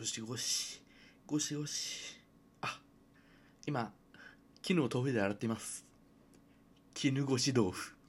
ゴシゴシ。ゴシゴシ。あ今絹を豆腐で洗っています。絹ごし豆腐。